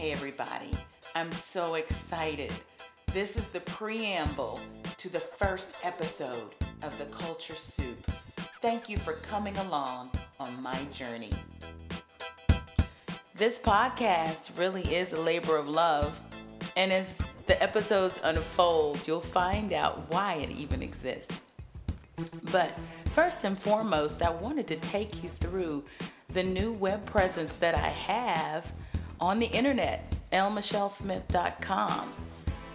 Hey, everybody. I'm so excited. This is the preamble to the first episode of the Culture Soup. Thank you for coming along on my journey. This podcast really is a labor of love, and as the episodes unfold, you'll find out why it even exists. But first and foremost, I wanted to take you through the new web presence that I have on the internet, lmichellesmith.com.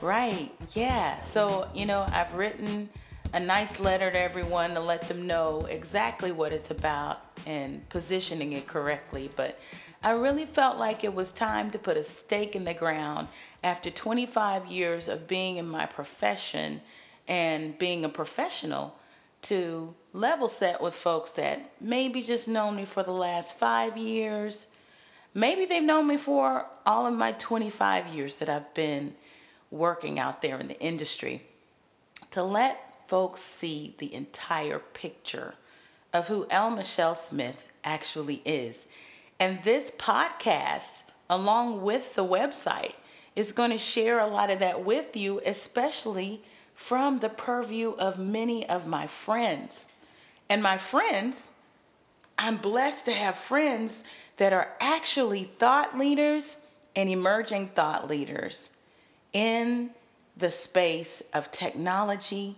Right, yeah. So, you know, I've written a nice letter to everyone to let them know exactly what it's about and positioning it correctly. But I really felt like it was time to put a stake in the ground after 25 years of being in my profession and being a professional to level set with folks that maybe just known me for the last five years. Maybe they've known me for all of my 25 years that I've been working out there in the industry. To let folks see the entire picture of who L. Michelle Smith actually is. And this podcast, along with the website, is going to share a lot of that with you, especially from the purview of many of my friends. And my friends, I'm blessed to have friends that are actually thought leaders and emerging thought leaders in the space of technology,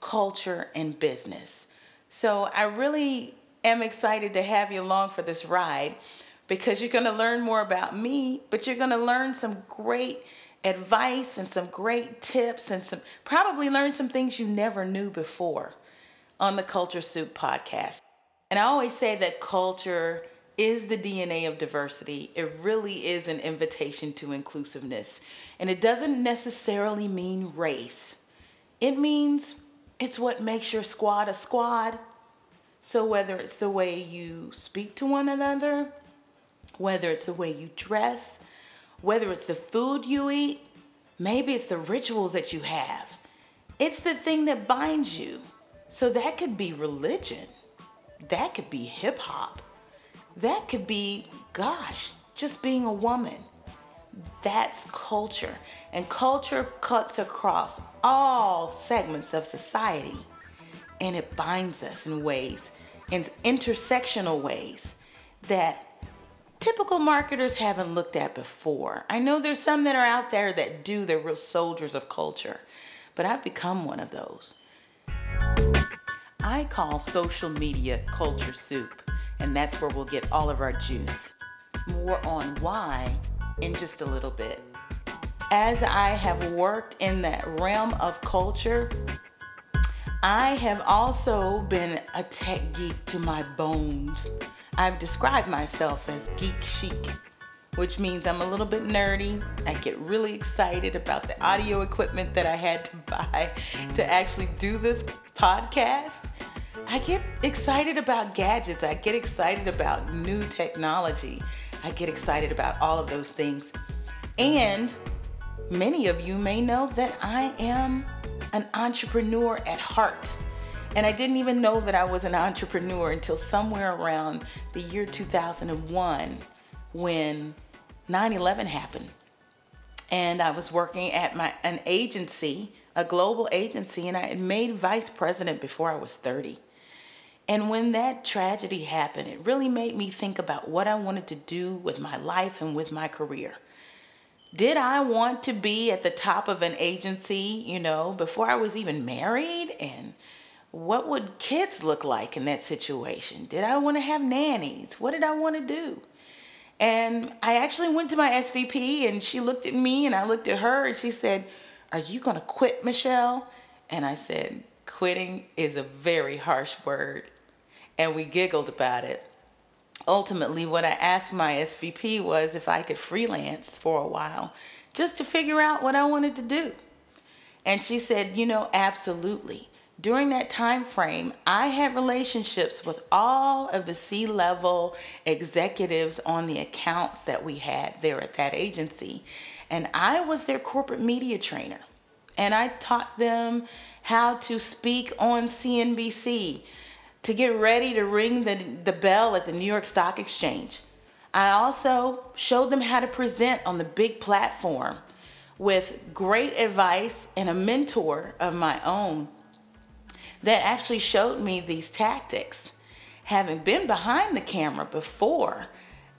culture, and business. So I really am excited to have you along for this ride because you're going to learn more about me, but you're going to learn some great advice and some great tips and some probably learn some things you never knew before on the Culture Soup podcast. And I always say that culture is the DNA of diversity. It really is an invitation to inclusiveness. And it doesn't necessarily mean race, it means it's what makes your squad a squad. So, whether it's the way you speak to one another, whether it's the way you dress, whether it's the food you eat, maybe it's the rituals that you have, it's the thing that binds you. So, that could be religion, that could be hip hop that could be, gosh, just being a woman. That's culture. And culture cuts across all segments of society. And it binds us in ways, in intersectional ways that typical marketers haven't looked at before. I know there's some that are out there that do, they're real soldiers of culture, but I've become one of those. I call social media culture soup and that's where we'll get all of our juice. More on why in just a little bit. As I have worked in that realm of culture, I have also been a tech geek to my bones. I've described myself as geek chic, which means I'm a little bit nerdy. I get really excited about the audio equipment that I had to buy to actually do this podcast. I get excited about gadgets. I get excited about new technology. I get excited about all of those things. And many of you may know that I am an entrepreneur at heart. And I didn't even know that I was an entrepreneur until somewhere around the year 2001 when 9/11 happened. And I was working at my an agency, a global agency, and I had made vice president before I was 30. And when that tragedy happened, it really made me think about what I wanted to do with my life and with my career. Did I want to be at the top of an agency, you know, before I was even married? And what would kids look like in that situation? Did I want to have nannies? What did I want to do? And I actually went to my SVP and she looked at me and I looked at her and she said, Are you going to quit, Michelle? And I said, Quitting is a very harsh word and we giggled about it. ultimately, what I asked my SVP was if I could freelance for a while just to figure out what I wanted to do. And she said, you know, absolutely. During that time frame, I had relationships with all of the C-level executives on the accounts that we had there at that agency. And I was their corporate media trainer. And I taught them how to speak on CNBC, to get ready to ring the, the bell at the New York Stock Exchange. I also showed them how to present on the big platform with great advice and a mentor of my own that actually showed me these tactics. Having been behind the camera before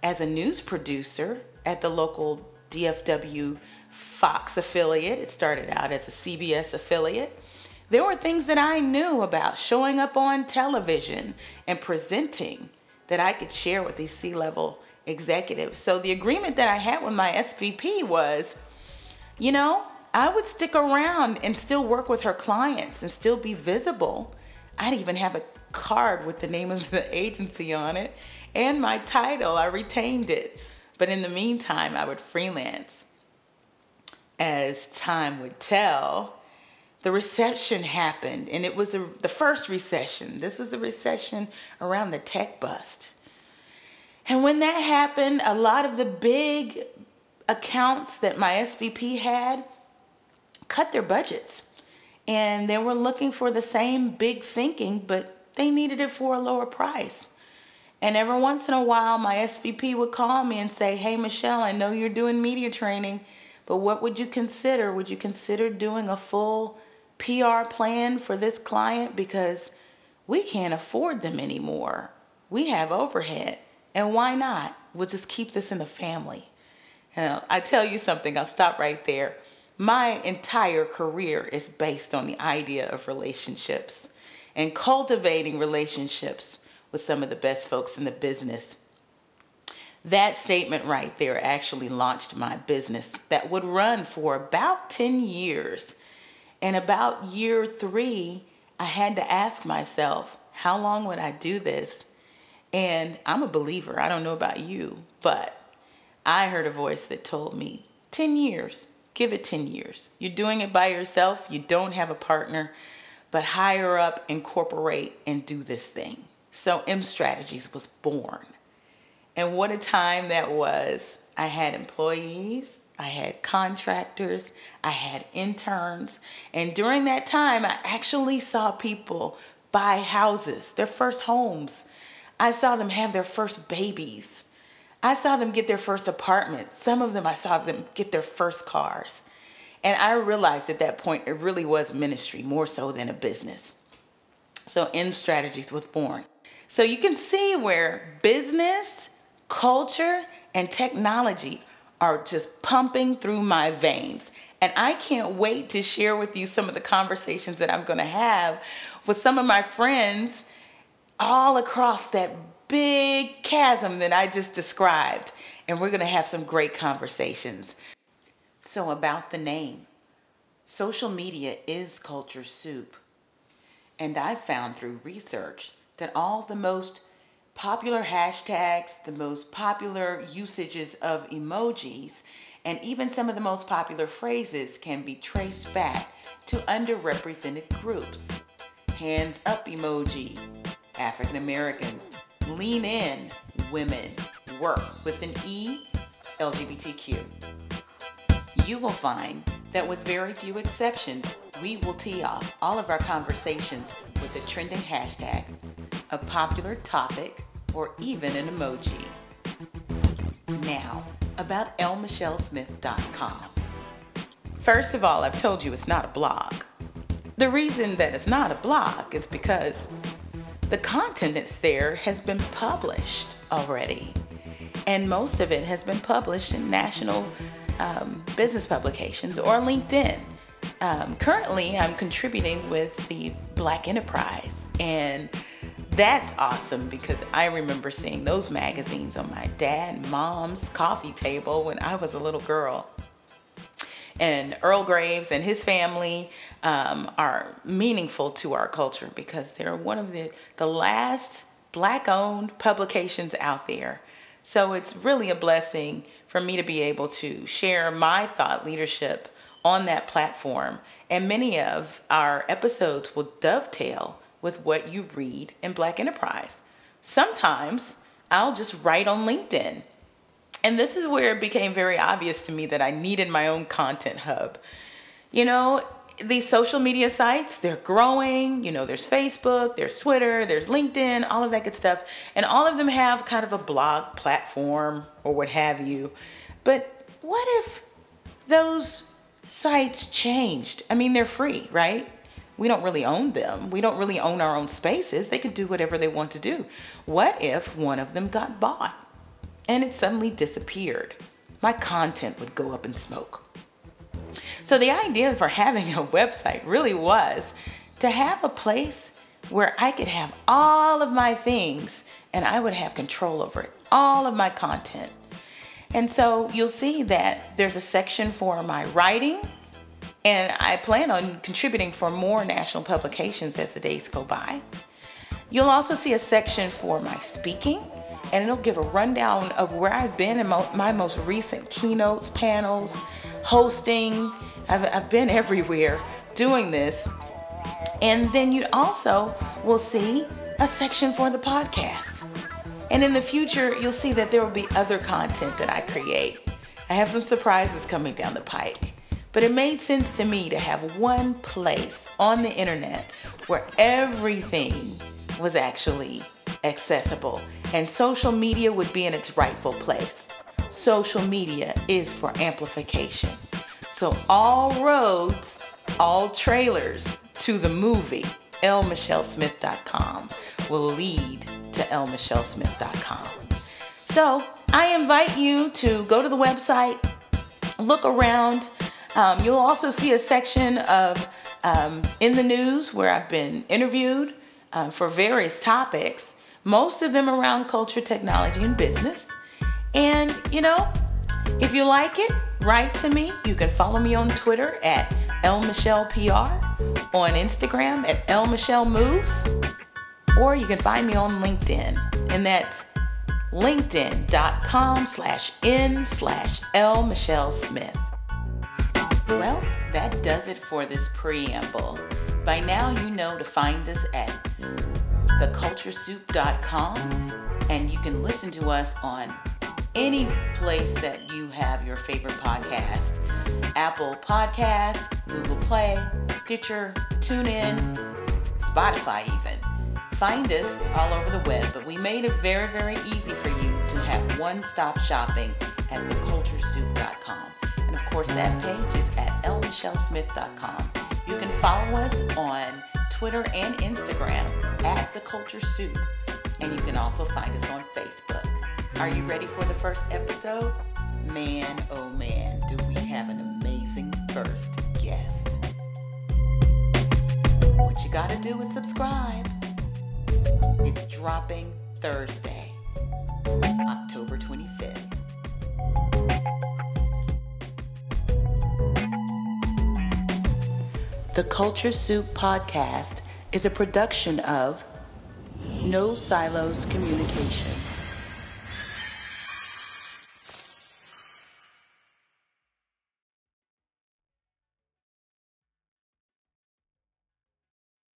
as a news producer at the local DFW Fox affiliate, it started out as a CBS affiliate there were things that I knew about showing up on television and presenting that I could share with these C level executives. So the agreement that I had with my SVP was, you know, I would stick around and still work with her clients and still be visible. I'd even have a card with the name of the agency on it and my title. I retained it. But in the meantime, I would freelance. As time would tell, the recession happened, and it was a, the first recession. This was the recession around the tech bust. And when that happened, a lot of the big accounts that my SVP had cut their budgets. And they were looking for the same big thinking, but they needed it for a lower price. And every once in a while, my SVP would call me and say, Hey, Michelle, I know you're doing media training, but what would you consider? Would you consider doing a full PR plan for this client because we can't afford them anymore. We have overhead. And why not? We'll just keep this in the family. And I tell you something, I'll stop right there. My entire career is based on the idea of relationships and cultivating relationships with some of the best folks in the business. That statement right there actually launched my business that would run for about 10 years and about year three, I had to ask myself, how long would I do this? And I'm a believer. I don't know about you, but I heard a voice that told me 10 years, give it 10 years. You're doing it by yourself, you don't have a partner, but hire up, incorporate, and do this thing. So M Strategies was born. And what a time that was. I had employees, I had contractors, I had interns, and during that time, I actually saw people buy houses, their first homes. I saw them have their first babies. I saw them get their first apartments. Some of them, I saw them get their first cars. And I realized at that point it really was ministry more so than a business. So M Strategies was born. So you can see where business, culture, and technology are just pumping through my veins. And I can't wait to share with you some of the conversations that I'm going to have with some of my friends all across that big chasm that I just described. And we're going to have some great conversations. So, about the name social media is culture soup. And I found through research that all the most popular hashtags, the most popular usages of emojis, and even some of the most popular phrases can be traced back to underrepresented groups. Hands up emoji, African Americans, lean in, women, work with an E, LGBTQ. You will find that with very few exceptions, we will tee off all of our conversations with a trending hashtag, a popular topic, or even an emoji. Now, about lmichellesmith.com. First of all, I've told you it's not a blog. The reason that it's not a blog is because the content that's there has been published already. And most of it has been published in national um, business publications or LinkedIn. Um, currently, I'm contributing with the Black Enterprise, and that's awesome because I remember seeing those magazines on my dad and mom's coffee table when I was a little girl. And Earl Graves and his family um, are meaningful to our culture because they're one of the, the last black owned publications out there. So it's really a blessing for me to be able to share my thought leadership on that platform. And many of our episodes will dovetail with what you read in Black Enterprise. Sometimes I'll just write on LinkedIn. And this is where it became very obvious to me that I needed my own content hub. You know, these social media sites, they're growing. You know, there's Facebook, there's Twitter, there's LinkedIn, all of that good stuff. And all of them have kind of a blog platform or what have you. But what if those sites changed? I mean, they're free, right? We don't really own them. We don't really own our own spaces. They could do whatever they want to do. What if one of them got bought and it suddenly disappeared? My content would go up in smoke. So the idea for having a website really was to have a place where I could have all of my things and I would have control over it, all of my content. And so you'll see that there's a section for my writing, and I plan on contributing for more national publications as the days go by. You'll also see a section for my speaking, and it'll give a rundown of where I've been in my most recent keynotes, panels, hosting. I've, I've been everywhere doing this. And then you also will see a section for the podcast. And in the future, you'll see that there will be other content that I create. I have some surprises coming down the pike. But it made sense to me to have one place on the internet where everything was actually accessible and social media would be in its rightful place. Social media is for amplification. So all roads, all trailers to the movie lmichellesmith.com will lead to lmichellesmith.com. So I invite you to go to the website, look around. Um, you'll also see a section of um, in the news where I've been interviewed uh, for various topics, most of them around culture, technology, and business. And you know, if you like it, write to me. You can follow me on Twitter at lmichellepr, on Instagram at lmichellemoves, or you can find me on LinkedIn, and that's linkedin.com slash n slash l michelle smith well that does it for this preamble by now you know to find us at theculturesoup.com and you can listen to us on any place that you have your favorite podcast Apple Podcast, Google Play, Stitcher, TuneIn, Spotify, even. Find us all over the web, but we made it very, very easy for you to have one stop shopping at theculturesoup.com. Of course, that page is at lmichellesmith.com. You can follow us on Twitter and Instagram at The Culture Soup, and you can also find us on Facebook. Are you ready for the first episode? Man, oh man, do we have an amazing first guest. What you gotta do is subscribe. It's dropping Thursday, The Culture Soup Podcast is a production of No Silos Communication.